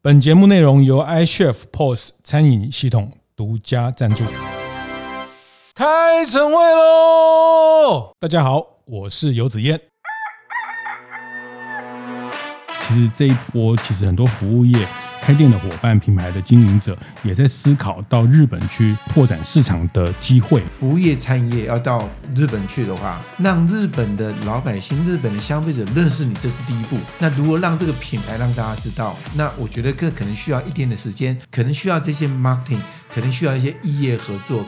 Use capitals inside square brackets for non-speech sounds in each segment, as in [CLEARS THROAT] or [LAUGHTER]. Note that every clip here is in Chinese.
本节目内容由 iChef POS 餐饮系统独家赞助。开晨会喽！大家好，我是游子彦。其实这一波，其实很多服务业。开店的伙伴、品牌的经营者也在思考到日本去拓展市场的机会。服务业、餐饮业要到日本去的话，让日本的老百姓、日本的消费者认识你，这是第一步。那如果让这个品牌让大家知道，那我觉得更可能需要一点的时间，可能需要这些 marketing，可能需要一些异业合作。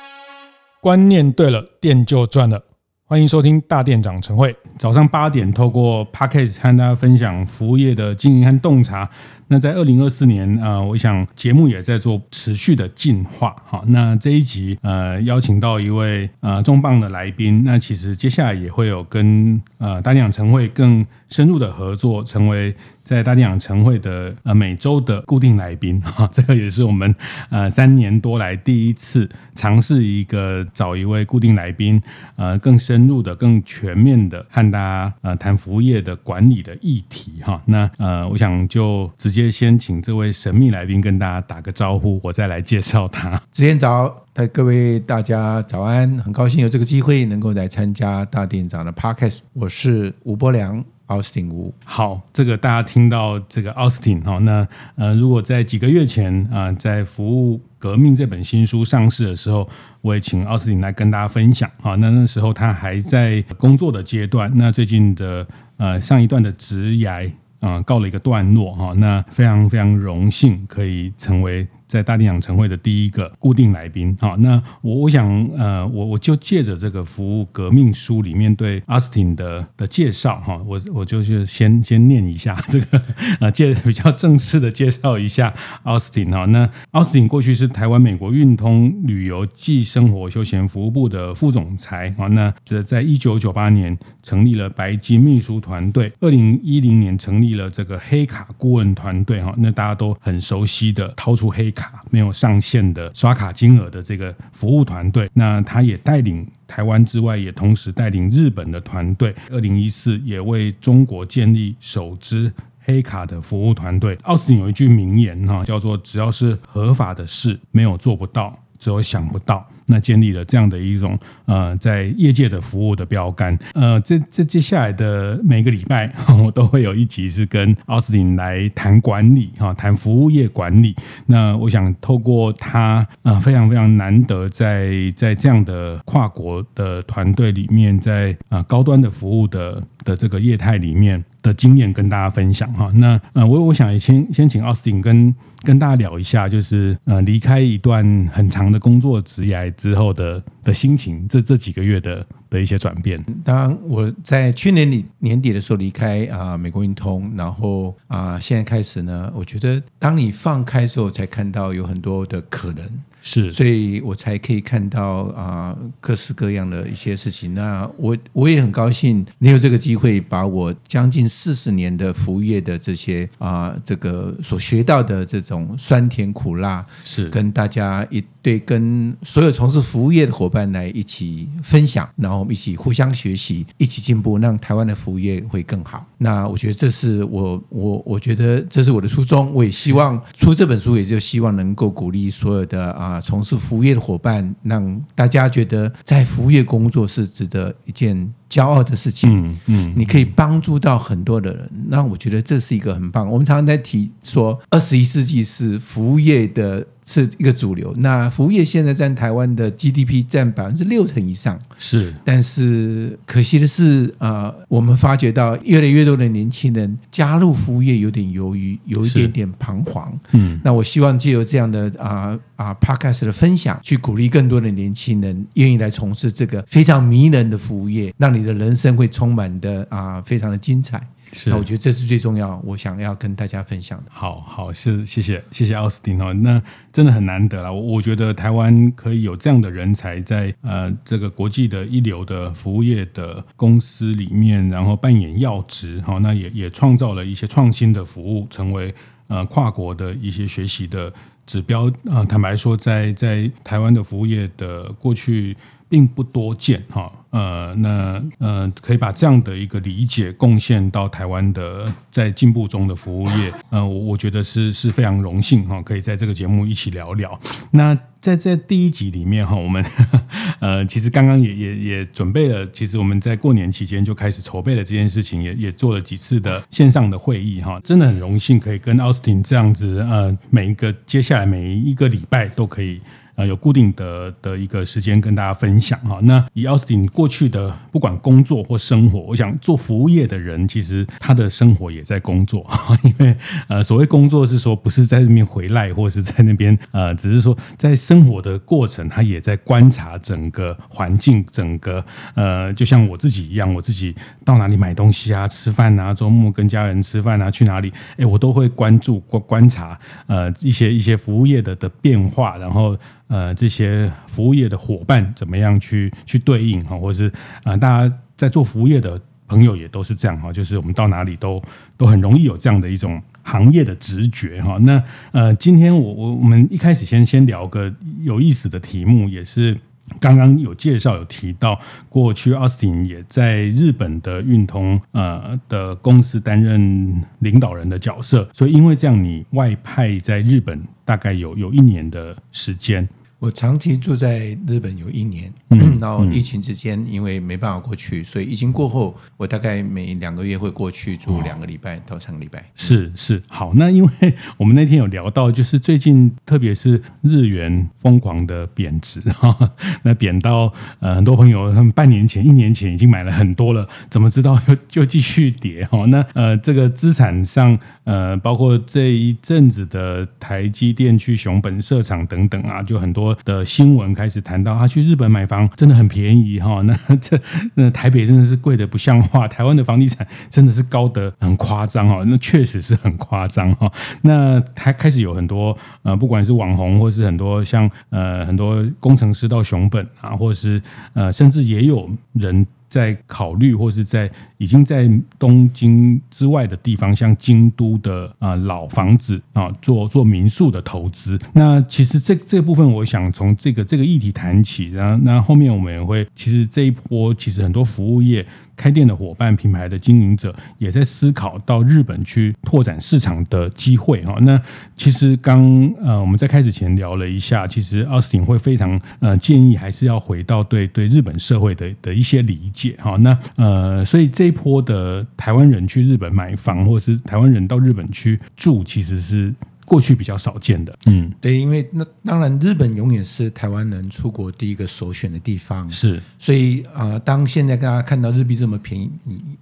观念对了，店就赚了。欢迎收听大店长晨会，早上八点透过 Podcast 和大家分享服务业的经营和洞察。那在二零二四年，呃，我想节目也在做持续的进化。好，那这一集呃邀请到一位呃重磅的来宾，那其实接下来也会有跟呃大店长晨会更深入的合作，成为在大店长晨会的呃每周的固定来宾。[LAUGHS] 哈，这个也是我们呃三年多来第一次尝试一个找一位固定来宾，呃更深入的、更全面的和大家呃谈服务业的管理的议题。哈，那呃我想就直接。先请这位神秘来宾跟大家打个招呼，我再来介绍他。子彦早，各位大家早安，很高兴有这个机会能够来参加大店长的 Podcast。我是吴伯良，Austin 吴。好，这个大家听到这个 Austin 哈，那呃，如果在几个月前啊、呃，在《服务革命》这本新书上市的时候，我也请 Austin 来跟大家分享啊。那那时候他还在工作的阶段，那最近的呃上一段的职涯。啊、告了一个段落哈，那非常非常荣幸可以成为。在大店长晨会的第一个固定来宾，好，那我我想，呃，我我就借着这个服务革命书里面对 Austin 的的介绍，哈，我我就是先先念一下这个，呃，介 [LAUGHS] 比较正式的介绍一下 Austin 哈，那 Austin 过去是台湾美国运通旅游暨生活休闲服务部的副总裁，啊，那这在一九九八年成立了白金秘书团队，二零一零年成立了这个黑卡顾问团队，哈，那大家都很熟悉的掏出黑卡。卡没有上限的刷卡金额的这个服务团队，那他也带领台湾之外，也同时带领日本的团队。二零一四也为中国建立首支黑卡的服务团队。奥斯汀有一句名言哈，叫做“只要是合法的事，没有做不到，只有想不到”。那建立了这样的一种呃，在业界的服务的标杆。呃，这这接下来的每个礼拜，[LAUGHS] 我都会有一集是跟奥斯汀来谈管理哈，谈服务业管理。那我想透过他呃，非常非常难得在在这样的跨国的团队里面，在啊高端的服务的的这个业态里面的经验跟大家分享哈。那呃，我我想先先请奥斯汀跟跟大家聊一下，就是呃离开一段很长的工作职涯。之后的的心情，这这几个月的的一些转变。当我在去年底年底的时候离开啊美国运通，然后啊现在开始呢，我觉得当你放开之后，才看到有很多的可能。是，所以我才可以看到啊各式各样的一些事情。那我我也很高兴，你有这个机会，把我将近四十年的服务业的这些啊这个所学到的这种酸甜苦辣，是跟大家一对跟所有从事服务业的伙伴来一起分享，然后我们一起互相学习，一起进步，让台湾的服务业会更好。那我觉得这是我我我觉得这是我的初衷。我也希望出这本书，也就希望能够鼓励所有的啊。啊，从事服务业的伙伴，让大家觉得在服务业工作是值得一件骄傲的事情。嗯嗯，你可以帮助到很多的人，那我觉得这是一个很棒。我们常常在提说，二十一世纪是服务业的。是一个主流。那服务业现在占台湾的 GDP 占百分之六成以上，是。但是可惜的是，呃，我们发觉到越来越多的年轻人加入服务业有点犹豫，有一点点彷徨。嗯，那我希望借由这样的啊啊、Podcast 的分享，去鼓励更多的年轻人愿意来从事这个非常迷人的服务业，让你的人生会充满的啊、呃，非常的精彩。是，那我觉得这是最重要，我想要跟大家分享的。好好，是谢谢谢谢奥斯汀哦，那真的很难得了。我我觉得台湾可以有这样的人才在呃这个国际的一流的服务业的公司里面，然后扮演要职哈，那也也创造了一些创新的服务，成为呃跨国的一些学习的指标。呃，坦白说，在在台湾的服务业的过去。并不多见哈。呃，那呃，可以把这样的一个理解贡献到台湾的在进步中的服务业，呃，我我觉得是是非常荣幸哈，可以在这个节目一起聊聊。那在在第一集里面哈，我们 [LAUGHS] 呃，其实刚刚也也也准备了，其实我们在过年期间就开始筹备了这件事情，也也做了几次的线上的会议哈，真的很荣幸可以跟奥斯汀这样子呃，每一个接下来每一个礼拜都可以。呃，有固定的的一个时间跟大家分享哈。那以奥斯汀过去的不管工作或生活，我想做服务业的人，其实他的生活也在工作。[LAUGHS] 因为呃，所谓工作是说不是在那边回来，或是在那边呃，只是说在生活的过程，他也在观察整个环境，整个呃，就像我自己一样，我自己到哪里买东西啊，吃饭啊，周末跟家人吃饭啊，去哪里，哎，我都会关注观观察呃一些一些服务业的的变化，然后。呃，这些服务业的伙伴怎么样去去对应哈，或者是啊、大家在做服务业的朋友也都是这样哈，就是我们到哪里都都很容易有这样的一种行业的直觉哈。那呃，今天我我我们一开始先先聊个有意思的题目，也是。刚刚有介绍有提到，过去奥斯汀也在日本的运通呃的公司担任领导人的角色，所以因为这样，你外派在日本大概有有一年的时间。我长期住在日本有一年，[CLEARS THROAT] 然后疫情之间因为没办法过去，所以疫情过后，我大概每两个月会过去住两个礼拜到三个礼拜。是是，好，那因为 [LAUGHS] 我们那天有聊到，就是最近特别是日元疯狂的贬值哈，那贬到呃很多朋友他们半年前、一年前已经买了很多了，怎么知道又又继续跌哈？那呃这个资产上呃包括这一阵子的台积电去熊本设厂等等啊，就很多。的新闻开始谈到他去日本买房真的很便宜哈，[LAUGHS] 那这那台北真的是贵的不像话，台湾的房地产真的是高得很夸张哈，那确实是很夸张哈。那他开始有很多呃，不管是网红或是很多像呃很多工程师到熊本啊，或者是呃甚至也有人。在考虑或是在已经在东京之外的地方，像京都的啊老房子啊，做做民宿的投资。那其实这这部分，我想从这个这个议题谈起，然后那后面我们也会，其实这一波其实很多服务业。开店的伙伴、品牌的经营者也在思考到日本去拓展市场的机会哈。那其实刚呃我们在开始前聊了一下，其实奥斯汀会非常呃建议还是要回到对对日本社会的的一些理解哈。那呃所以这一波的台湾人去日本买房，或是台湾人到日本去住，其实是。过去比较少见的，嗯，对，因为那当然，日本永远是台湾人出国第一个首选的地方，是，所以啊、呃，当现在大家看到日币这么便宜，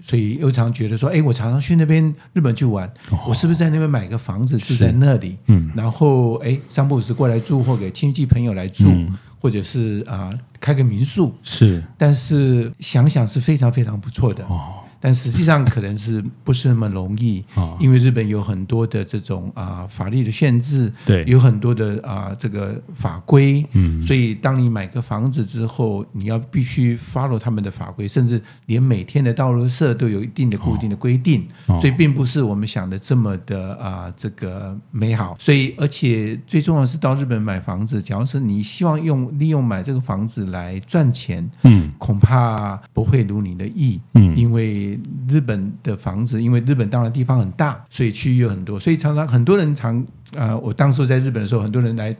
所以又常觉得说，哎，我常常去那边日本去玩，哦、我是不是在那边买个房子住在那里？嗯，然后哎，三不五时过来住，或给亲戚朋友来住，嗯、或者是啊、呃，开个民宿，是，但是想想是非常非常不错的。哦。但实际上可能是不是那么容易，[LAUGHS] 因为日本有很多的这种啊法律的限制，对，有很多的啊这个法规，嗯，所以当你买个房子之后，你要必须 follow 他们的法规，甚至连每天的道路设都有一定的固定的规定，所以并不是我们想的这么的啊这个美好。所以而且最重要的是到日本买房子，假如是你希望用利用买这个房子来赚钱，嗯，恐怕不会如你的意，嗯，因为。日本的房子，因为日本当然地方很大，所以区域有很多，所以常常很多人常啊、呃，我当时在日本的时候，很多人来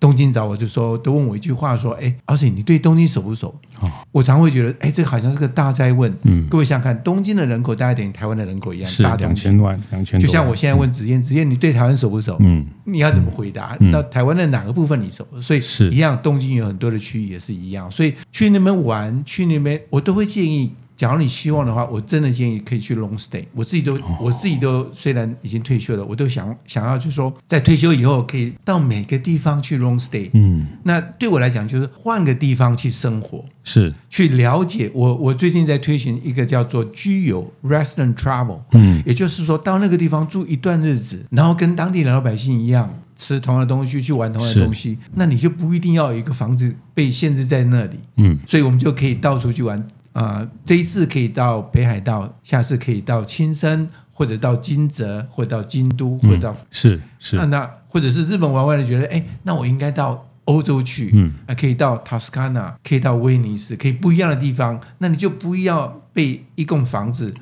东京找我，就说都问我一句话，说：“哎，而且你对东京熟不熟？”哦、我常会觉得，哎，这个好像是个大灾问。嗯，各位想想看，东京的人口大概等于台湾的人口一样，大两千万，两千。就像我现在问子燕，子燕，你对台湾熟不熟？嗯，你要怎么回答？那、嗯、台湾的哪个部分你熟？所以是一样，东京有很多的区域也是一样，所以去那边玩，去那边我都会建议。假如你希望的话，我真的建议可以去 long stay。我自己都，我自己都虽然已经退休了，我都想想要，就是说，在退休以后可以到每个地方去 long stay。嗯，那对我来讲，就是换个地方去生活，是去了解。我我最近在推行一个叫做居游 rest and travel。嗯，也就是说，到那个地方住一段日子，然后跟当地的老百姓一样吃同样的东西，去玩同样的东西，那你就不一定要有一个房子被限制在那里。嗯，所以我们就可以到处去玩。啊、呃，这一次可以到北海道，下次可以到青森，或者到金泽，或者到京都，或者到、嗯、是是。那那或者是日本玩完了，觉得哎，那我应该到欧洲去，嗯，啊，可以到塔斯卡纳，可以到威尼斯，可以不一样的地方，那你就不要被一栋房子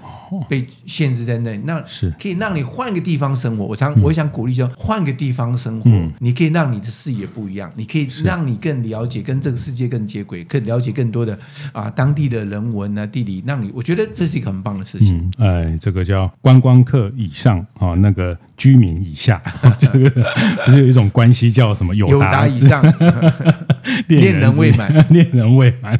被限制在那里，那是。可以让你换个地方生活。我常我想鼓励说，换个地方生活，你可以让你的视野不一样，你可以让你更了解跟这个世界更接轨，更了解更多的啊当地的人文啊地理，让你我觉得这是一个很棒的事情。哎，这个叫观光客以上啊，那个居民以下，这个不是有一种关系叫什么友达以上，[LAUGHS] 恋人未满，[LAUGHS] 恋人未满。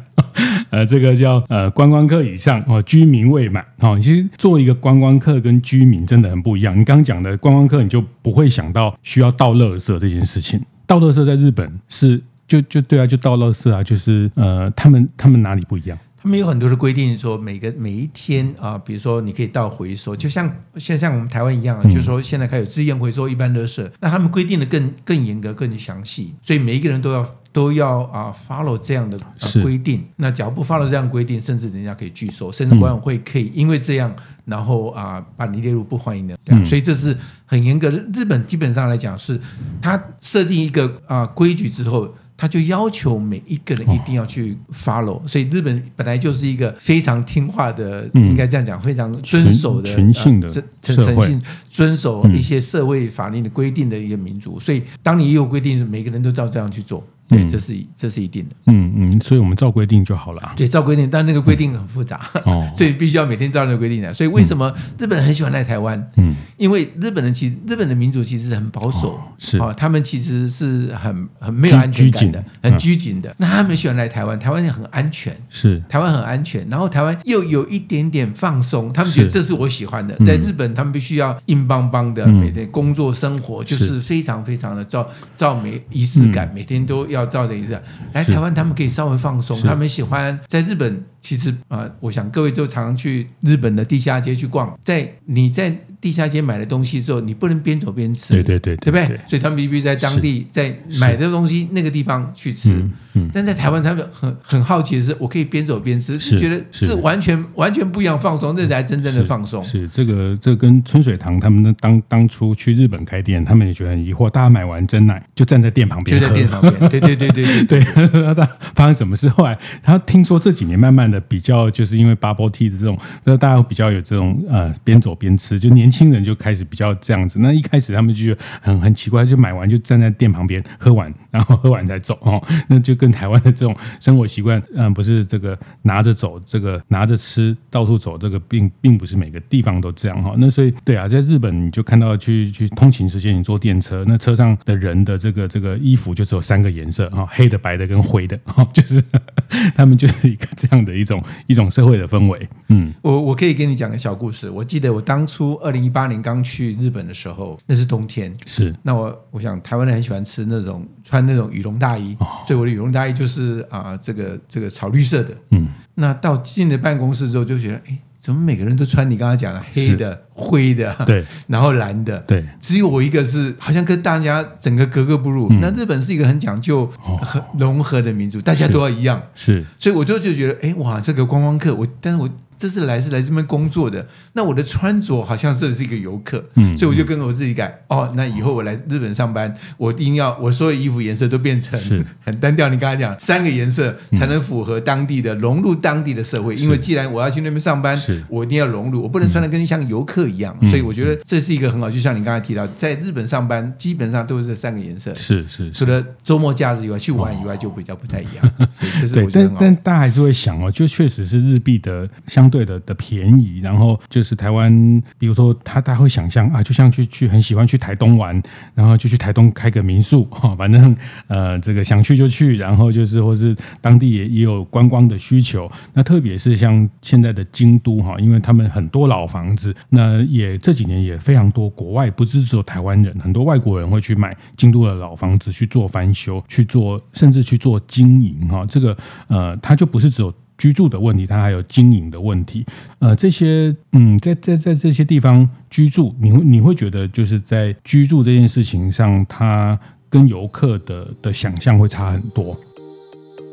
呃，这个叫呃观光客以上哦，居民未满哦。其实做一个观光客跟居民真的很不一样。你刚刚讲的观光客，你就不会想到需要倒垃圾这件事情。倒垃圾在日本是就就对啊，就倒垃圾啊，就是呃，他们他们哪里不一样？他们有很多的规定，说每个每一天啊，比如说你可以到回收，就像现在像我们台湾一样，嗯、就是说现在开始自愿回收一般垃圾，那他们规定的更更严格、更详细，所以每一个人都要都要啊 follow 这样的、啊、规定。那假如不 follow 这样规定，甚至人家可以拒收，甚至管委会可以因为这样，然后啊把你列入不欢迎的。对啊、所以这是很严格的。日本基本上来讲是，他设定一个啊规矩之后。他就要求每一个人一定要去 follow，哦，所以日本本来就是一个非常听话的，嗯、应该这样讲，非常遵守的诚信的诚信，遵守一些社会法令的规定的一个民族。所以，当你有规定，每个人都照这样去做。对，这是这是一定的。嗯嗯，所以我们照规定就好了。对，照规定，但那个规定很复杂，哦，[LAUGHS] 所以必须要每天照那个规定的。所以为什么日本人很喜欢来台湾？嗯，因为日本人其实日本的民族其实很保守，是啊，他们其实是很很没有安全感的，很拘谨的。那他们喜欢来台湾，台湾很安全，是台湾很安全，然后台湾又有一点点放松，他们觉得这是我喜欢的。在日本，他们必须要硬邦邦的，每天工作生活就是非常非常的照照每仪式感，每天都要。照的意思来台湾，他们可以稍微放松。他们喜欢在日本，其实啊、呃，我想各位都常常去日本的地下街去逛，在你在。地下街买的东西之后，你不能边走边吃，对对对，对不对？所以他们必须在当地在买的东西那个地方去吃。嗯但在台湾，他们很很好奇的是，我可以边走边吃，是觉得是完全完全不一样放松，这才真正的放松。是这个，这跟春水堂他们当当初去日本开店，他们也觉得很疑惑。大家买完真奶就站在店旁边，就在店旁边。对对对对对 [LAUGHS] 对。他发生什么事？后来他听说这几年慢慢的比较，就是因为 bubble tea 的这种，那大家比较有这种呃边走边吃，就年轻人就开始比较这样子。那一开始他们就很很奇怪，就买完就站在店旁边喝完，然后喝完再走 [LAUGHS] 哦。那就跟台湾的这种生活习惯，嗯，不是这个拿着走，这个拿着吃，到处走，这个并并不是每个地方都这样哈。那所以对啊，在日本你就看到去去通勤时间，你坐电车，那车上的人的这个这个衣服就只有三个颜色哈，黑的、白的跟灰的哈，就是 [LAUGHS] 他们就是一个这样的种一种社会的氛围。嗯，我我可以跟你讲个小故事。我记得我当初二零一八年。刚去日本的时候，那是冬天。是，那我我想台湾人很喜欢吃那种穿那种羽绒大衣，哦、所以我的羽绒大衣就是啊、呃，这个这个草绿色的。嗯，那到进了办公室之后，就觉得，哎，怎么每个人都穿你刚才讲的黑的、灰的，对，[LAUGHS] 然后蓝的，对，只有我一个是好像跟大家整个格格不入。嗯、那日本是一个很讲究、很融合的民族，哦、大家都要一样。是，是所以我就就觉得，哎，哇，这个观光客，我，但是我。这是来是来这边工作的，那我的穿着好像是是一个游客，嗯，所以我就跟我自己改，哦，那以后我来日本上班，我一定要我所有衣服颜色都变成 [LAUGHS] 很单调。你刚才讲三个颜色才能符合当地的融入当地的社会，因为既然我要去那边上班，我一定要融入，我不能穿的跟像游客一样。所以我觉得这是一个很好，就像你刚才提到，在日本上班基本上都是这三个颜色，是是，除了周末假日以外，去玩以外就比较不太一样。所以这是我觉得很好。但但大家还是会想哦，就确实是日币的相。对的的便宜，然后就是台湾，比如说他他会想象啊，就像去去很喜欢去台东玩，然后就去台东开个民宿哈，[LAUGHS] 反正呃这个想去就去，然后就是或是当地也也有观光的需求，那特别是像现在的京都哈，因为他们很多老房子，那也这几年也非常多国外，不是只有台湾人，很多外国人会去买京都的老房子去做翻修，去做甚至去做经营哈，这个呃他就不是只有。居住的问题，它还有经营的问题。呃，这些嗯，在在在这些地方居住，你会你会觉得就是在居住这件事情上，它跟游客的的想象会差很多。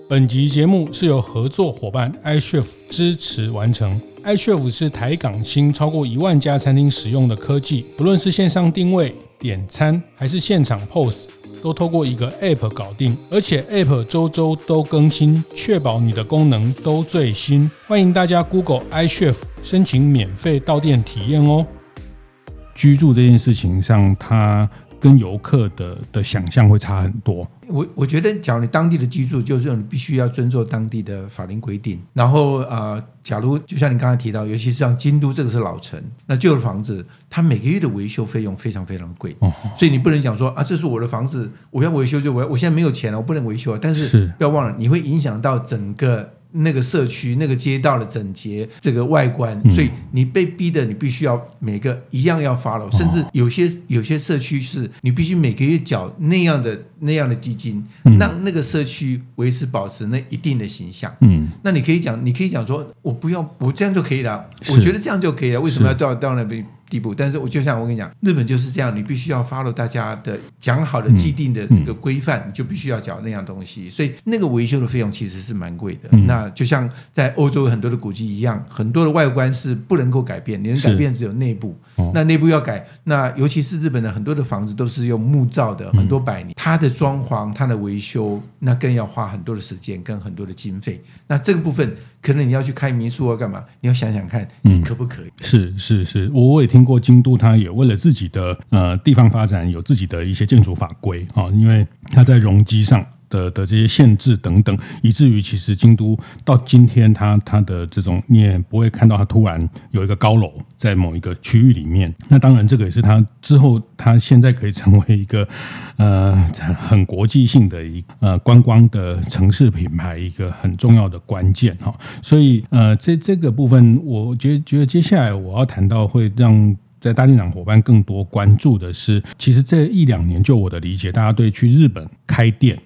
本集节目是由合作伙伴 iChef 支持完成。iChef 是台港新超过一万家餐厅使用的科技，不论是线上定位、点餐还是现场 POS。e。都透过一个 App 搞定，而且 App 周周都更新，确保你的功能都最新。欢迎大家 Google iChef 申请免费到店体验哦。居住这件事情上，它跟游客的的想象会差很多。我我觉得，假如你当地的居住，就是你必须要遵守当地的法令规定。然后呃，假如就像你刚才提到，尤其是像京都这个是老城，那旧的房子，它每个月的维修费用非常非常贵。哦，所以你不能讲说啊，这是我的房子，我要维修就我我现在没有钱了，我不能维修。但是不要忘了，你会影响到整个。那个社区、那个街道的整洁，这个外观，所以你被逼的，你必须要每个一样要 follow，甚至有些有些社区是你必须每个月缴那样的那样的基金，让那个社区维持保持那一定的形象。嗯，那你可以讲，你可以讲说，我不要，我这样就可以了，我觉得这样就可以了，为什么要到到那边？地步，但是我就像我跟你讲，日本就是这样，你必须要 follow 大家的讲好的既定的这个规范，你就必须要缴那样东西，所以那个维修的费用其实是蛮贵的。那就像在欧洲很多的古迹一样，很多的外观是不能够改变，你能改变只有内部。那内部要改，那尤其是日本的很多的房子都是用木造的，很多百年，它的装潢、它的维修，那更要花很多的时间跟很多的经费。那这个部分。可能你要去开民宿啊，干嘛？你要想想看，你可不可以？嗯、是是是，我也听过京都，它也为了自己的呃地方发展，有自己的一些建筑法规啊，因为它在容积上。的的这些限制等等，以至于其实京都到今天它，它的这种你也不会看到它突然有一个高楼在某一个区域里面。那当然，这个也是它之后它现在可以成为一个 [LAUGHS] 呃很国际性的一呃观光的城市品牌一个很重要的关键哈。所以呃，这这个部分，我觉得觉得接下来我要谈到会让。在大电长伙伴更多关注的是，其实这一两年，就我的理解，大家对去日本开店，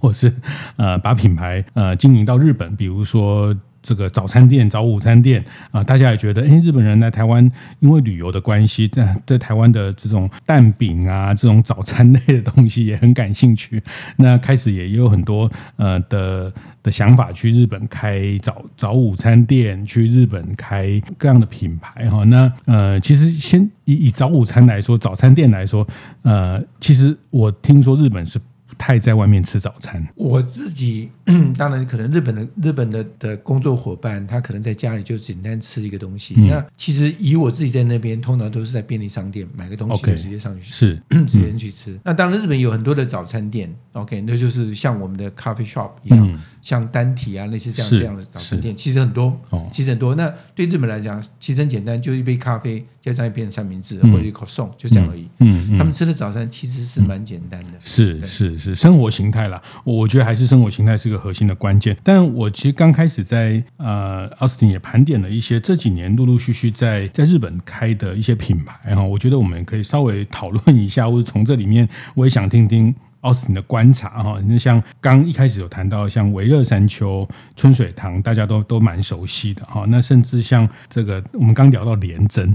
或是呃把品牌呃经营到日本，比如说。这个早餐店、早午餐店啊，大家也觉得，哎，日本人来台湾，因为旅游的关系，对对台湾的这种蛋饼啊，这种早餐类的东西也很感兴趣。[LAUGHS] 那开始也有很多呃的的想法，去日本开早早午餐店，去日本开各样的品牌哈。那呃，其实先以以早午餐来说，早餐店来说，呃，其实我听说日本是不。太在外面吃早餐，我自己 [CLEARS THROAT] 当然可能日本的日本的的工作伙伴，他可能在家里就简单吃一个东西。嗯、那其实以我自己在那边，通常都是在便利商店买个东西就直接上去吃是 [CLEARS THROAT] 直接去吃。嗯、那当然日本有很多的早餐店，OK，那就是像我们的 coffee shop 一样，嗯、像单体啊那些这样这样的早餐店，其实很多，哦、其实很多。那对日本来讲，其实很简单，就一杯咖啡加上一片三明治、嗯、或者一口送，就这样而已。嗯，嗯他们吃的早餐其实是蛮简单的，是是是。是生活形态啦，我觉得还是生活形态是个核心的关键。但我其实刚开始在呃奥斯汀也盘点了一些这几年陆陆续续在在日本开的一些品牌哈，我觉得我们可以稍微讨论一下，或者从这里面我也想听听。奥斯汀的观察哈，那像刚一开始有谈到像维热山丘、春水堂，大家都都蛮熟悉的哈。那甚至像这个，我们刚聊到连珍，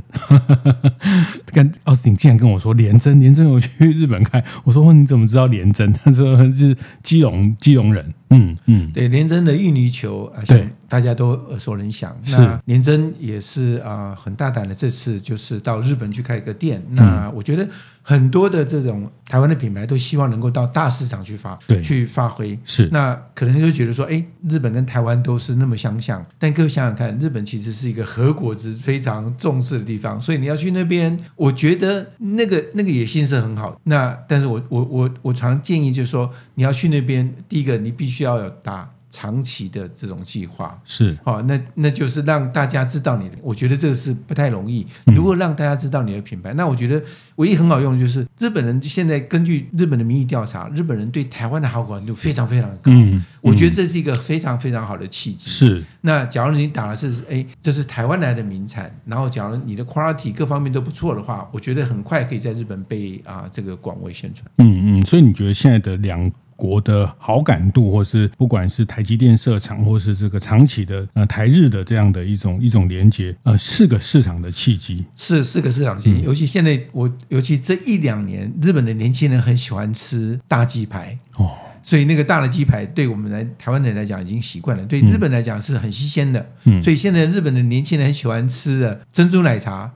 [LAUGHS] 跟奥斯汀竟然跟我说连珍，连珍我去日本开，我说你怎么知道连珍？他说是基隆基隆人。嗯嗯，对，连真的芋泥球啊，对，大家都耳熟能详。是那连真也是啊、呃，很大胆的，这次就是到日本去开一个店。嗯、那我觉得很多的这种台湾的品牌都希望能够到大市场去发，对，去发挥。是，那可能就觉得说，哎，日本跟台湾都是那么相像，但各位想想看，日本其实是一个和果子非常重视的地方，所以你要去那边，我觉得那个那个野心是很好。那但是我我我我常建议就是说，你要去那边，第一个你必须。需要有打长期的这种计划，是哦，那那就是让大家知道你的。我觉得这个是不太容易。如果让大家知道你的品牌，嗯、那我觉得唯一很好用的就是日本人现在根据日本的民意调查，日本人对台湾的好感度非常非常高。嗯，嗯我觉得这是一个非常非常好的契机。是。那假如你打的是哎，这是台湾来的名产，然后假如你的 quality 各方面都不错的话，我觉得很快可以在日本被啊这个广为宣传。嗯嗯，所以你觉得现在的两国的好感度，或是不管是台积电设厂，或是这个长期的呃台日的这样的一种一种连接，呃，是个市场的契机，是是个市场契机。嗯、尤其现在我，尤其这一两年，日本的年轻人很喜欢吃大鸡排哦，所以那个大的鸡排对我们来台湾人来讲已经习惯了，对日本来讲是很新鲜的。嗯，所以现在日本的年轻人很喜欢吃的珍珠奶茶。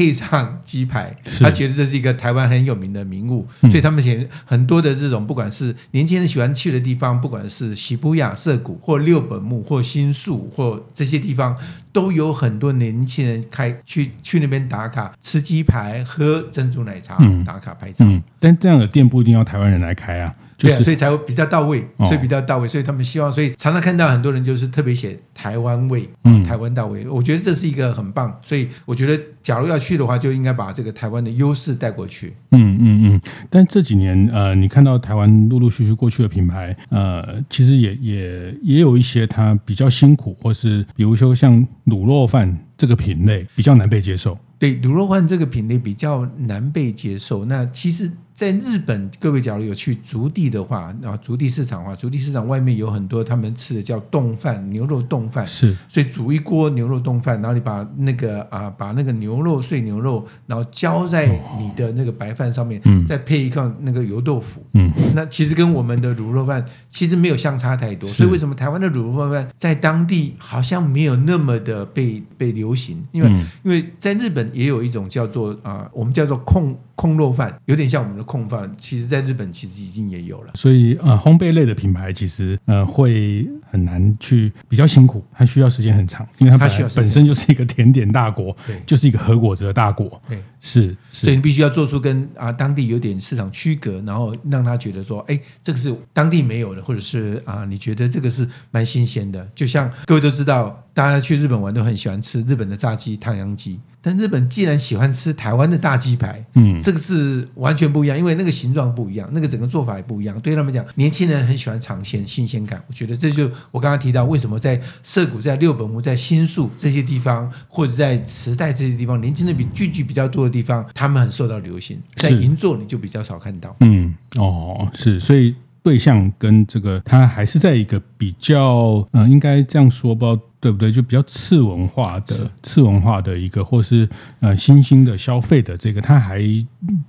配上鸡排，他觉得这是一个台湾很有名的名物，所以他们写很多的这种，不管是年轻人喜欢去的地方，不管是喜布亚涩谷或六本木或新宿或这些地方，都有很多年轻人开去去那边打卡，吃鸡排、喝珍珠奶茶、打卡拍照。嗯，但这样的店不一定要台湾人来开啊。对啊，所以才会比较到位，所以比较到位，所以他们希望，所以常常看到很多人就是特别写台湾味，嗯，台湾到位，我觉得这是一个很棒，所以我觉得假如要去的话，就应该把这个台湾的优势带过去。嗯嗯嗯。但这几年，呃，你看到台湾陆陆续续过去的品牌，呃，其实也也也有一些它比较辛苦，或是比如说像卤肉饭这个品类比较难被接受。对，卤肉饭这个品类比较难被接受。那其实。在日本，各位假如有去足地的话，然后筑地市场的话，足地市场外面有很多他们吃的叫冻饭，牛肉冻饭。是，所以煮一锅牛肉冻饭，然后你把那个啊，把那个牛肉碎牛肉，然后浇在你的那个白饭上面，嗯，再配一个那个油豆腐，嗯，那其实跟我们的卤肉饭其实没有相差太多。所以为什么台湾的卤肉饭在当地好像没有那么的被被流行？因为、嗯、因为在日本也有一种叫做啊，我们叫做控控肉饭，有点像我们的。控饭其实在日本其实已经也有了，所以呃烘焙类的品牌其实呃会很难去比较辛苦，它需要时间很长，因为它本来本身就是一个甜点大国，对，就是一个和果子的大国，对，是，是，所以你必须要做出跟啊当地有点市场区隔，然后让他觉得说，哎，这个是当地没有的，或者是啊你觉得这个是蛮新鲜的，就像各位都知道，大家去日本玩都很喜欢吃日本的炸鸡唐扬鸡。但日本既然喜欢吃台湾的大鸡排，嗯，这个是完全不一样，因为那个形状不一样，那个整个做法也不一样。对他们讲，年轻人很喜欢尝鲜、新鲜感。我觉得这就我刚刚提到，为什么在涩谷、在六本木、在新宿这些地方，或者在池袋这些地方，年轻人比聚集比较多的地方，他们很受到流行。在银座你就比较少看到。嗯，哦，是，所以对象跟这个，他还是在一个比较，嗯、呃，应该这样说吧。对不对？就比较次文化的、次文化的一个，或是呃新兴的消费的这个，它还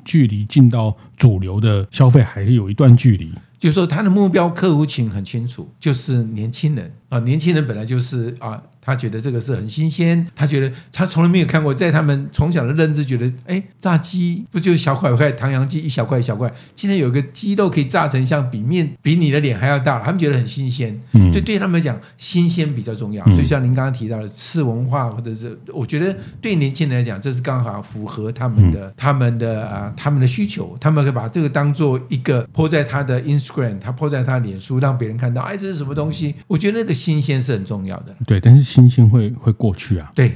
距离进到主流的消费还有一段距离。就是说，它的目标客户群很清楚，就是年轻人啊，年轻人本来就是啊。他觉得这个是很新鲜，他觉得他从来没有看过，在他们从小的认知，觉得哎，炸鸡不就小块块唐扬鸡，一小块一小块，现在有个鸡肉可以炸成像比面比你的脸还要大，他们觉得很新鲜，所以对他们来讲，新鲜比较重要。所以像您刚刚提到的次文化，或者是我觉得对年轻人来讲，这是刚好符合他们的、他们的啊、他们的需求，他们可以把这个当做一个 po 在他的 Instagram，他 po 在他脸书，让别人看到，哎，这是什么东西？我觉得那个新鲜是很重要的。对，但是。新鲜会会过去啊，对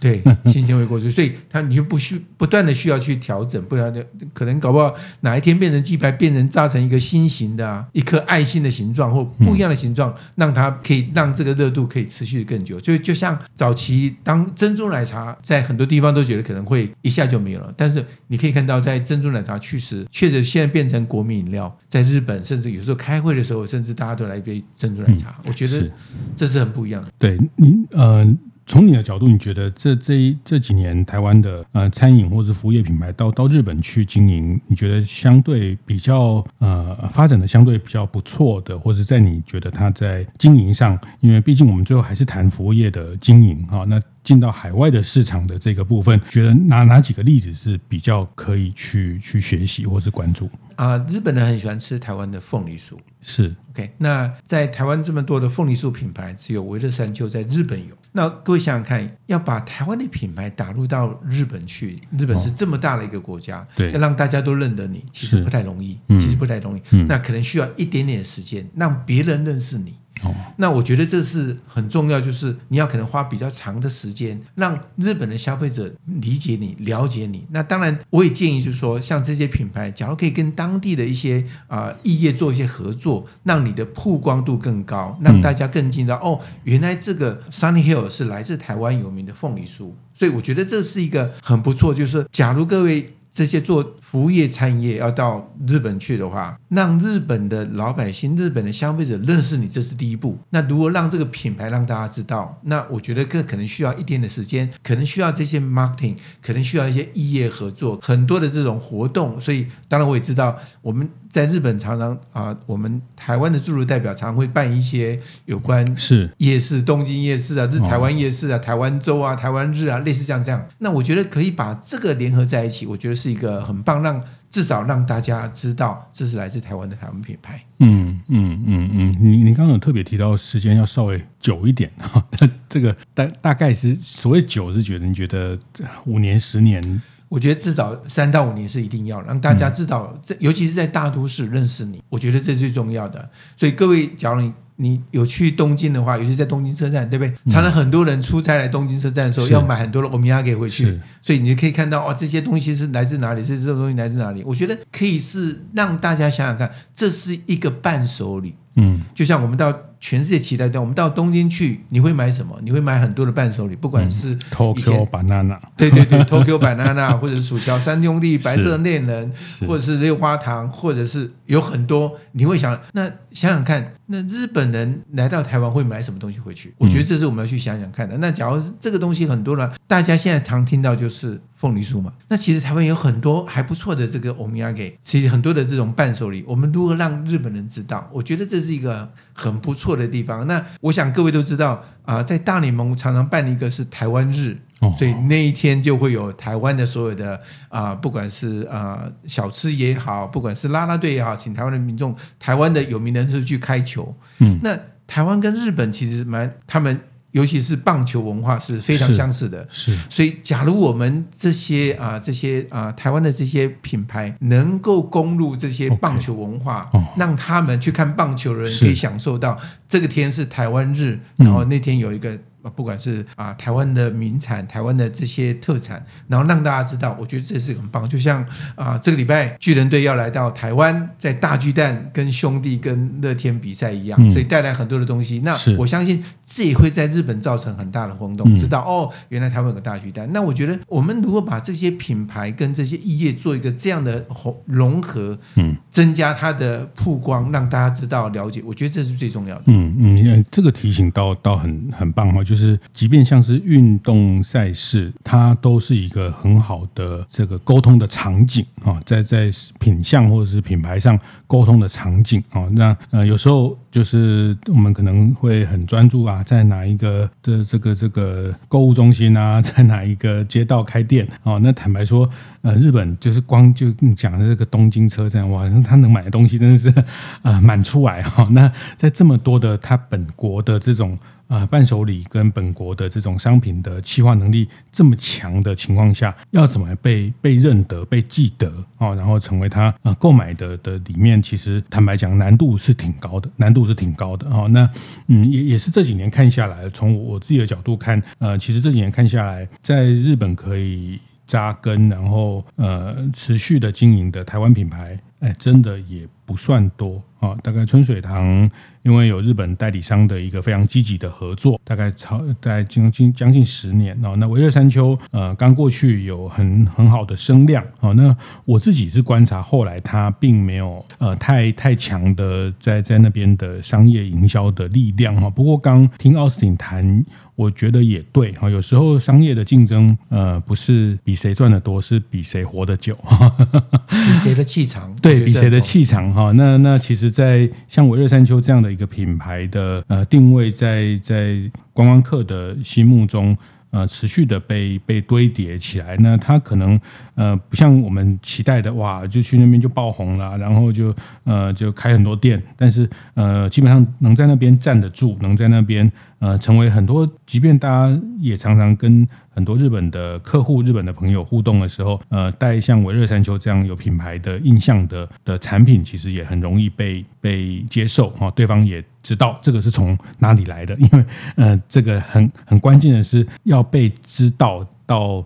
对，[LAUGHS] 新鲜会过去，所以他你就不需不断的需要去调整，不然的可能搞不好哪一天变成鸡排，变成炸成一个心形的啊，一颗爱心的形状或不一样的形状，让它可以让这个热度可以持续的更久。就就像早期当珍珠奶茶在很多地方都觉得可能会一下就没有了，但是你可以看到在珍珠奶茶去时，确实现在变成国民饮料，在日本甚至有时候开会的时候，甚至大家都来一杯珍珠奶茶，我觉得这是很不一样的。对你。嗯，从你的角度，你觉得这这这几年台湾的呃餐饮或是服务业品牌到到日本去经营，你觉得相对比较呃发展的相对比较不错的，或是在你觉得它在经营上，因为毕竟我们最后还是谈服务业的经营哈，那进到海外的市场的这个部分，觉得哪哪几个例子是比较可以去去学习或是关注？啊，日本人很喜欢吃台湾的凤梨酥，是 OK。那在台湾这么多的凤梨酥品牌，只有维乐山丘在日本有。那各位想想看，要把台湾的品牌打入到日本去，日本是这么大的一个国家，对、哦，要让大家都认得你，其实不太容易，其实不太容易。嗯、那可能需要一点点时间，让别人认识你。哦，那我觉得这是很重要，就是你要可能花比较长的时间，让日本的消费者理解你、了解你。那当然，我也建议就是说，像这些品牌，假如可以跟当地的一些啊、呃、异业做一些合作，让你的曝光度更高，让大家更知道、嗯、哦，原来这个 Sunny Hill 是来自台湾有名的凤梨酥。所以我觉得这是一个很不错，就是假如各位。这些做服务业、餐饮业要到日本去的话，让日本的老百姓、日本的消费者认识你，这是第一步。那如果让这个品牌让大家知道，那我觉得更可能需要一点的时间，可能需要这些 marketing，可能需要一些异业合作，很多的这种活动。所以，当然我也知道，我们在日本常常啊，我们台湾的驻日代表常常会办一些有关是夜市、东京夜市啊、日台湾夜市啊、台湾周啊、台湾日啊，类似像这样。那我觉得可以把这个联合在一起，我觉得是一个很棒，让至少让大家知道这是来自台湾的台湾品牌。嗯嗯嗯嗯，你你刚刚有特别提到时间要稍微久一点哈，[LAUGHS] 这个大大概是所谓久是觉得你觉得五年十年？我觉得至少三到五年是一定要让大家知道，这尤其是在大都市认识你，我觉得这是最重要的。所以各位，假如你。你有去东京的话，尤其在东京车站，对不对？常常很多人出差来东京车站的时候，要买很多的欧米亚给回去，所以你就可以看到哦，这些东西是来自哪里？是这种东西来自哪里？我觉得可以是让大家想想看，这是一个伴手礼。嗯，就像我们到全世界其他地方，我们到东京去，你会买什么？你会买很多的伴手礼，不管是 Tokyo banana，对对对，Tokyo banana，[LAUGHS] 或者是薯条三兄弟、白色恋人，或者是六花糖，或者是有很多，你会想，那想想看。那日本人来到台湾会买什么东西回去？我觉得这是我们要去想想看的。那假如是这个东西很多了，大家现在常听到就是凤梨酥嘛。那其实台湾有很多还不错的这个欧米亚给，其实很多的这种伴手礼，我们如何让日本人知道？我觉得这是一个很不错的地方。那我想各位都知道啊，在大联盟常常办一个是台湾日。所以那一天就会有台湾的所有的啊、呃，不管是啊、呃、小吃也好，不管是啦啦队也好，请台湾的民众，台湾的有名人士去开球。嗯，那台湾跟日本其实蛮，他们尤其是棒球文化是非常相似的。是，是所以假如我们这些啊、呃、这些啊、呃、台湾的这些品牌能够攻入这些棒球文化，okay. 让他们去看棒球的人可以享受到这个天是台湾日，然后那天有一个。不管是啊台湾的名产，台湾的这些特产，然后让大家知道，我觉得这是很棒。就像啊这个礼拜巨人队要来到台湾，在大巨蛋跟兄弟跟乐天比赛一样，嗯，所以带来很多的东西。那我相信这也会在日本造成很大的轰动，知道哦，原来台湾有个大巨蛋。那我觉得我们如果把这些品牌跟这些异业做一个这样的融合，嗯，增加它的曝光，让大家知道了解，我觉得这是最重要的。嗯嗯，这个提醒倒倒很很棒哦。就就是，即便像是运动赛事，它都是一个很好的这个沟通的场景啊，在在品相或者是品牌上沟通的场景啊。那呃，有时候就是我们可能会很专注啊，在哪一个的这个这个购物中心啊，[LAUGHS] 在哪一个街道开店啊。那坦白说，呃，日本就是光就你讲的这个东京车站，哇，他能买的东西真的是呃满出来哈。那在这么多的他本国的这种。啊，伴手礼跟本国的这种商品的企划能力这么强的情况下，要怎么被被认得、被记得啊？然后成为他啊购买的的里面，其实坦白讲，难度是挺高的，难度是挺高的啊。那嗯，也也是这几年看下来，从我自己的角度看，呃，其实这几年看下来，在日本可以扎根，然后呃持续的经营的台湾品牌，哎，真的也不算多啊。大概春水堂。因为有日本代理商的一个非常积极的合作，大概超在将近将近十年哦。那维热山丘呃刚过去有很很好的声量哦。那我自己是观察，后来它并没有呃太太强的在在那边的商业营销的力量哈。不过刚听奥斯汀谈，我觉得也对哈。有时候商业的竞争呃不是比谁赚的多，是比谁活得久，[LAUGHS] 比谁的气场，对比谁的气场哈。那那其实，在像维热山丘这样的。一个品牌的呃定位在在观光客的心目中呃持续的被被堆叠起来，那它可能呃不像我们期待的哇，就去那边就爆红了，然后就呃就开很多店，但是呃基本上能在那边站得住，能在那边呃成为很多，即便大家也常常跟。很多日本的客户、日本的朋友互动的时候，呃，带像微热山丘这样有品牌的印象的的产品，其实也很容易被被接受哈。对方也知道这个是从哪里来的，因为呃，这个很很关键的是要被知道到，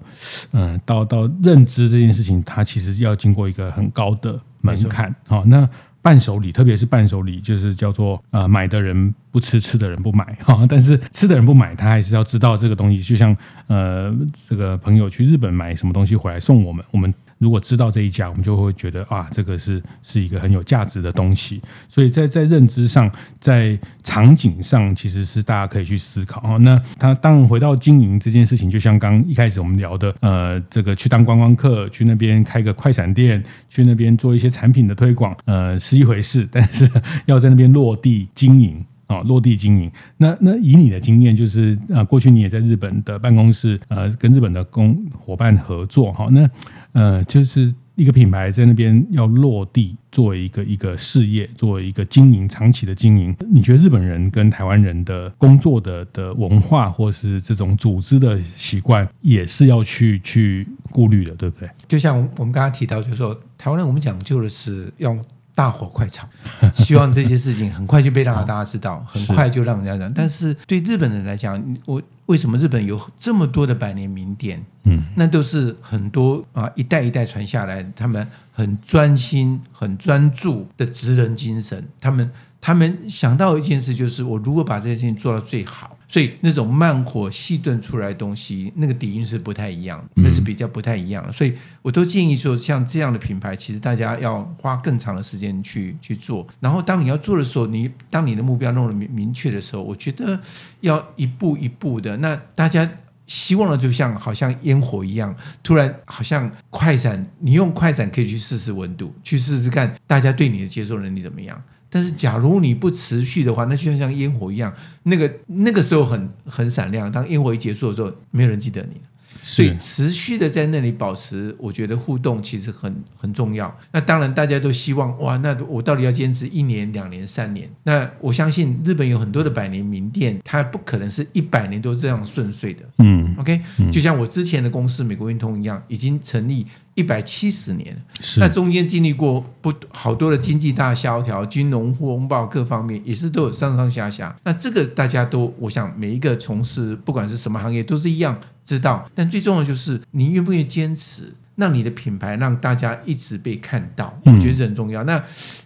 嗯、呃，到到认知这件事情，它其实要经过一个很高的门槛。好，那。伴手礼，特别是伴手礼，就是叫做呃，买的人不吃，吃的人不买哈。但是吃的人不买，他还是要知道这个东西。就像呃，这个朋友去日本买什么东西回来送我们，我们如果知道这一家，我们就会觉得啊，这个是是一个很有价值的东西。所以在在认知上，在场景上，其实是大家可以去思考哦。那他当然回到经营这件事情，就像刚一开始我们聊的，呃，这个去当观光客，去那边开个快闪店，去那边做一些产品的推广，呃，是一回事，但是要在那边落地经营。啊，落地经营。那那以你的经验，就是呃，过去你也在日本的办公室，呃，跟日本的工伙伴合作，哈，那呃，就是一个品牌在那边要落地，做一个一个事业，做一个经营长期的经营，你觉得日本人跟台湾人的工作的的文化，或是这种组织的习惯，也是要去去顾虑的，对不对？就像我们刚刚提到，就是说台湾人，我们讲究的是用。大火快炒，[LAUGHS] 希望这些事情很快就被让大家知道，很快就让人家讲。但是对日本人来讲，我为什么日本有这么多的百年名店？嗯，那都是很多啊一代一代传下来，他们很专心、很专注的职人精神。他们他们想到一件事，就是我如果把这些事情做到最好。所以那种慢火细炖出来的东西，那个底蕴是不太一样，那是比较不太一样。所以我都建议说，像这样的品牌，其实大家要花更长的时间去去做。然后当你要做的时候，你当你的目标弄得明明确的时候，我觉得要一步一步的。那大家希望的就像好像烟火一样，突然好像快闪，你用快闪可以去试试温度，去试试看大家对你的接受能力怎么样。但是，假如你不持续的话，那就像像烟火一样，那个那个时候很很闪亮。当烟火一结束的时候，没有人记得你。所以持续的在那里保持，我觉得互动其实很很重要。那当然，大家都希望哇，那我到底要坚持一年、两年、三年？那我相信日本有很多的百年名店，它不可能是一百年都这样顺遂的。嗯，OK，就像我之前的公司美国运通一样，已经成立一百七十年，那中间经历过不好多的经济大萧条、金融风暴各方面，也是都有上上下下。那这个大家都，我想每一个从事不管是什么行业都是一样。知道，但最重要的就是你愿不愿意坚持，让你的品牌让大家一直被看到，我觉得这很重要。嗯、那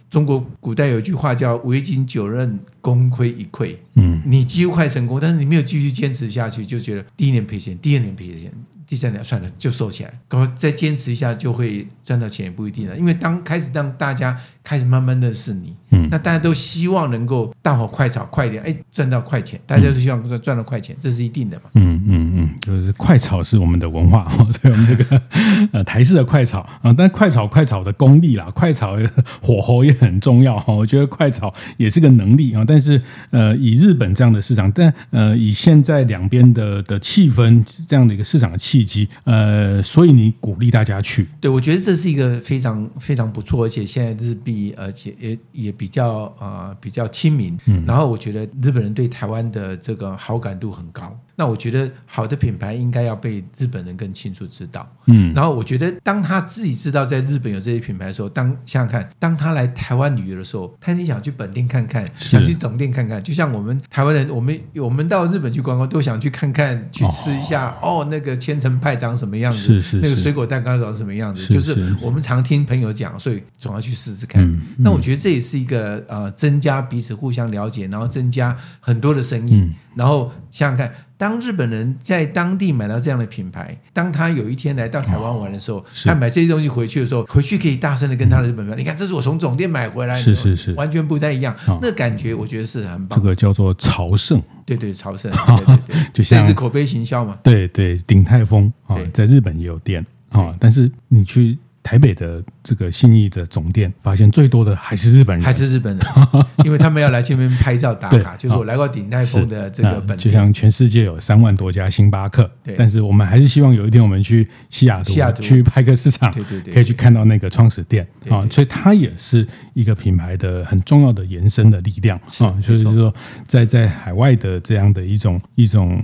中国古代有一句话叫“维谨九任，功亏一篑”。嗯，你几乎快成功，但是你没有继续坚持下去，就觉得第一年赔钱，第二年赔钱。第三年算了，就收起来。然后再坚持一下，就会赚到钱，也不一定了。因为当开始让大家开始慢慢认识你，嗯，那大家都希望能够大火快炒快一点，哎，赚到快钱。大家都希望赚赚到快钱，这是一定的嘛。嗯嗯嗯，就是快炒是我们的文化，[LAUGHS] 所以我们这个 [LAUGHS] 呃台式的快炒啊，但快炒快炒的功力啦，快炒火候也很重要哈。[LAUGHS] 我觉得快炒也是个能力啊。但是呃，以日本这样的市场，但呃，以现在两边的的气氛这样的一个市场的契机呃，所以你鼓励大家去？对，我觉得这是一个非常非常不错，而且现在日币，而且也也比较啊、呃、比较亲民。嗯，然后我觉得日本人对台湾的这个好感度很高。那我觉得好的品牌应该要被日本人更清楚知道。嗯，然后我觉得当他自己知道在日本有这些品牌的时候，当想想看，当他来台湾旅游的时候，他也想去本店看看，想去总店看看。就像我们台湾人，我们我们到日本去观光，都想去看看，去吃一下。哦，哦，那个千层派长什么样子？是是是，那个水果蛋糕长什么样子？就是我们常听朋友讲，所以总要去试试看。那我觉得这也是一个呃，增加彼此互相了解，然后增加很多的生意。嗯，然后想想看。当日本人在当地买到这样的品牌，当他有一天来到台湾玩的时候，哦、他买这些东西回去的时候，回去可以大声的跟他的日本朋友、嗯、你看，这是我从总店买回来的，是是是，完全不太一样。哦、那感觉我觉得是很棒。这个叫做朝圣，对对，朝圣，[LAUGHS] 对对对，就像这是口碑行销嘛。对对，鼎泰丰啊，在日本也有店啊，对但是你去。台北的这个信义的总店，发现最多的还是日本人，还是日本人，[LAUGHS] 因为他们要来这边拍照打卡，就是我来过鼎泰丰的这个本店。就像全世界有三万多家星巴克，对，但是我们还是希望有一天我们去西雅图，西雅图。去拍个市场，对对对，可以去看到那个创始店。啊，所以它也是一个品牌的很重要的延伸的力量。啊，就是说在在海外的这样的一种一种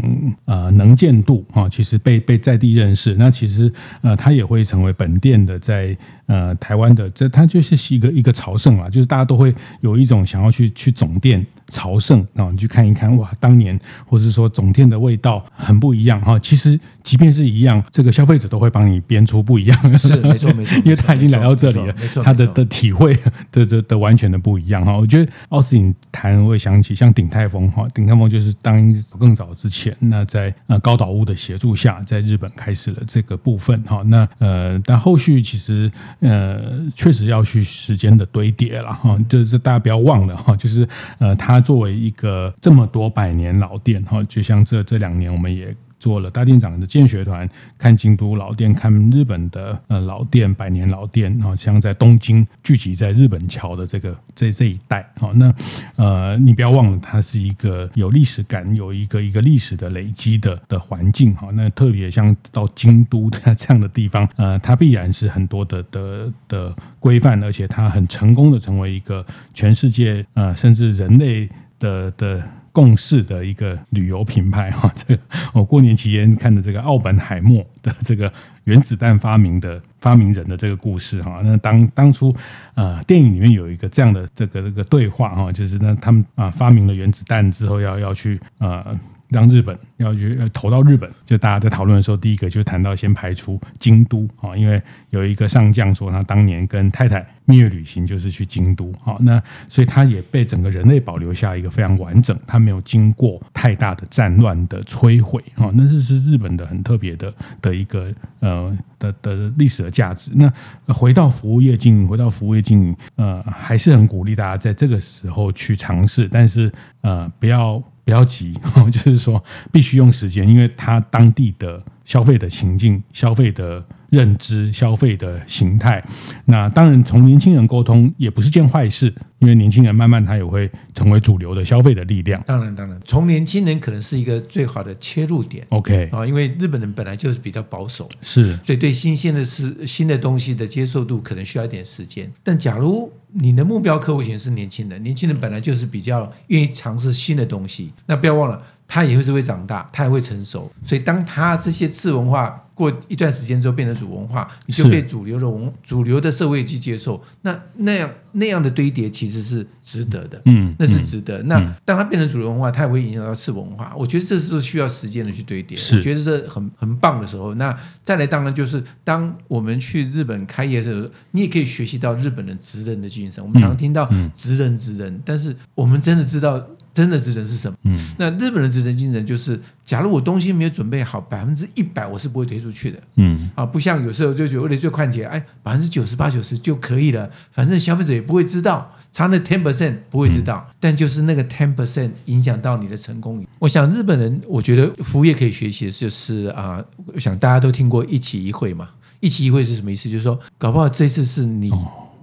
呃能见度啊，其实被被在地认识，那其实呃它也会成为本店的。在呃台湾的这，它就是一个一个朝圣啊，就是大家都会有一种想要去去总店朝圣啊，你去看一看哇，当年或者是说总店的味道很不一样哈。其实即便是一样，这个消费者都会帮你编出不一样的，是没错没错，因为他已经来到这里了，没错，他的的体会的的的完全的不一样哈。我觉得奥斯汀谈我会想起像鼎泰丰哈，鼎泰丰就是当更早之前，那在呃高岛屋的协助下，在日本开始了这个部分哈。那呃但后续其其实呃确实要去时间的堆叠了哈，就是大家不要忘了哈，就是呃它作为一个这么多百年老店哈，就像这这两年我们也。做了大店长的见学团，看京都老店，看日本的呃老店，百年老店，然后像在东京聚集在日本桥的这个这这一带，好，那呃你不要忘了，它是一个有历史感，有一个一个历史的累积的的环境，哈，那特别像到京都的这样的地方，[LAUGHS] 呃，它必然是很多的的的规范，而且它很成功的成为一个全世界呃甚至人类的的。共事的一个旅游品牌哈，这个我过年期间看的这个奥本海默的这个原子弹发明的发明人的这个故事哈，[LAUGHS] 那当当初呃电影里面有一个这样的这个这个对话哈，就是呢他们啊发明了原子弹之后要要去呃。让日本要去投到日本，就大家在讨论的时候，第一个就谈到先排除京都啊，因为有一个上将说他当年跟太太蜜月旅行就是去京都，好，那所以他也被整个人类保留下一个非常完整，他没有经过太大的战乱的摧毁，哈，那这是日本的很特别的的一个呃的的历史的价值。那回到服务业经营，回到服务业经营，呃，还是很鼓励大家在这个时候去尝试，但是呃，不要。不要急，[LAUGHS] 就是说必须用时间，因为他当地的消费的情境、消费的认知、消费的形态，那当然从年轻人沟通也不是件坏事，因为年轻人慢慢他也会成为主流的消费的力量。当然，当然，从年轻人可能是一个最好的切入点。OK 啊，因为日本人本来就是比较保守，是，所以对新鲜的事、新的东西的接受度可能需要一点时间。但假如你的目标客户群是年轻人，年轻人本来就是比较愿意尝试新的东西，那不要忘了。他也会是会长大，他也会成熟，所以当他这些次文化过一段时间之后变成主文化，你就被主流的文主流的社会去接受，那那样那样的堆叠其实是值得的，嗯，那是值得。嗯、那当他变成主流文化，它也会影响到次文化，我觉得这是需要时间的去堆叠，我觉得这很很棒的时候。那再来，当然就是当我们去日本开业的时候，你也可以学习到日本的职人的精神。我们常听到职人职人，但是我们真的知道。真的职人是什么？嗯，那日本的职人精神就是，假如我东西没有准备好，百分之一百我是不会推出去的。嗯，啊，不像有时候就觉得为了最快捷，哎，百分之九十八九十就可以了，反正消费者也不会知道，差那 ten percent 不会知道，嗯、但就是那个 ten percent 影响到你的成功。我想日本人，我觉得服务业可以学习的就是啊，我想大家都听过一期一会嘛，一期一会是什么意思？就是说，搞不好这次是你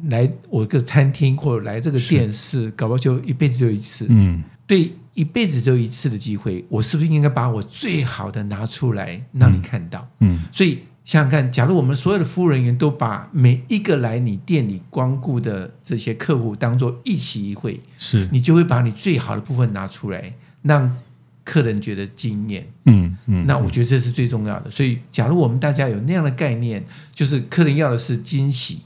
来我个餐厅或者来这个店是，搞不好就一辈子就一次。嗯。对，一辈子只有一次的机会，我是不是应该把我最好的拿出来让你看到？嗯，所以想想看，假如我们所有的服务人员都把每一个来你店里光顾的这些客户当做一期一会，是你就会把你最好的部分拿出来，让客人觉得惊艳。嗯嗯，那我觉得这是最重要的。所以，假如我们大家有那样的概念，就是客人要的是惊喜，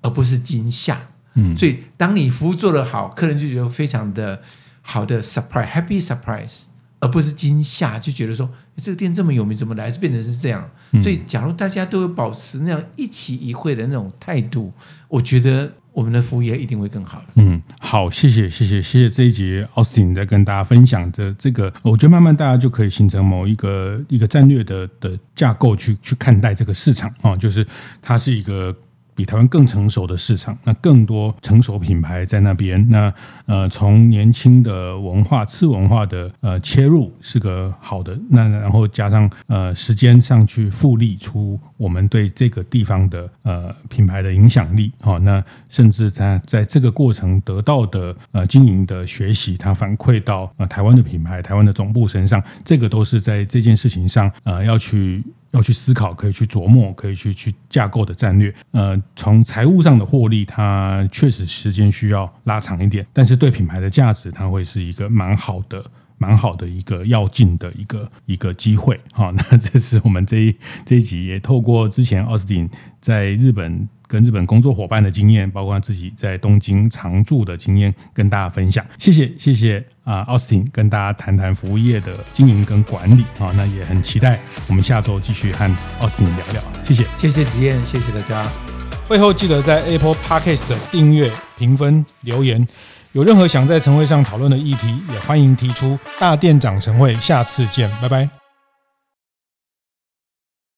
而不是惊吓。嗯，所以当你服务做得好，客人就觉得非常的。好的，surprise，happy surprise，而不是惊吓，就觉得说这个店这么有名，怎么来是变成是这样？嗯、所以，假如大家都有保持那样一期一会的那种态度，我觉得我们的服务业一定会更好。嗯，好，谢谢，谢谢，谢谢这一集 Austin 在跟大家分享的这个，我觉得慢慢大家就可以形成某一个一个战略的的架构去去看待这个市场啊，就是它是一个。比台湾更成熟的市场，那更多成熟品牌在那边。那呃，从年轻的文化、次文化的呃切入是个好的。那然后加上呃时间上去复利出我们对这个地方的呃品牌的影响力。好，那甚至在在这个过程得到的呃经营的学习，它反馈到呃台湾的品牌、台湾的总部身上，这个都是在这件事情上呃要去。要去思考，可以去琢磨，可以去去架构的战略。呃，从财务上的获利，它确实时间需要拉长一点，但是对品牌的价值，它会是一个蛮好的、蛮好的一个要进的一个一个机会。好，那这是我们这一这一集也透过之前奥斯汀在日本。跟日本工作伙伴的经验，包括自己在东京常住的经验，跟大家分享。谢谢，谢谢啊，奥斯汀跟大家谈谈服务业的经营跟管理啊，那也很期待我们下周继续和奥斯汀聊聊。谢谢，谢谢子燕，谢谢大家。会后记得在 Apple Podcast 订阅、评分、留言。有任何想在晨会上讨论的议题，也欢迎提出。大店长晨会，下次见，拜拜。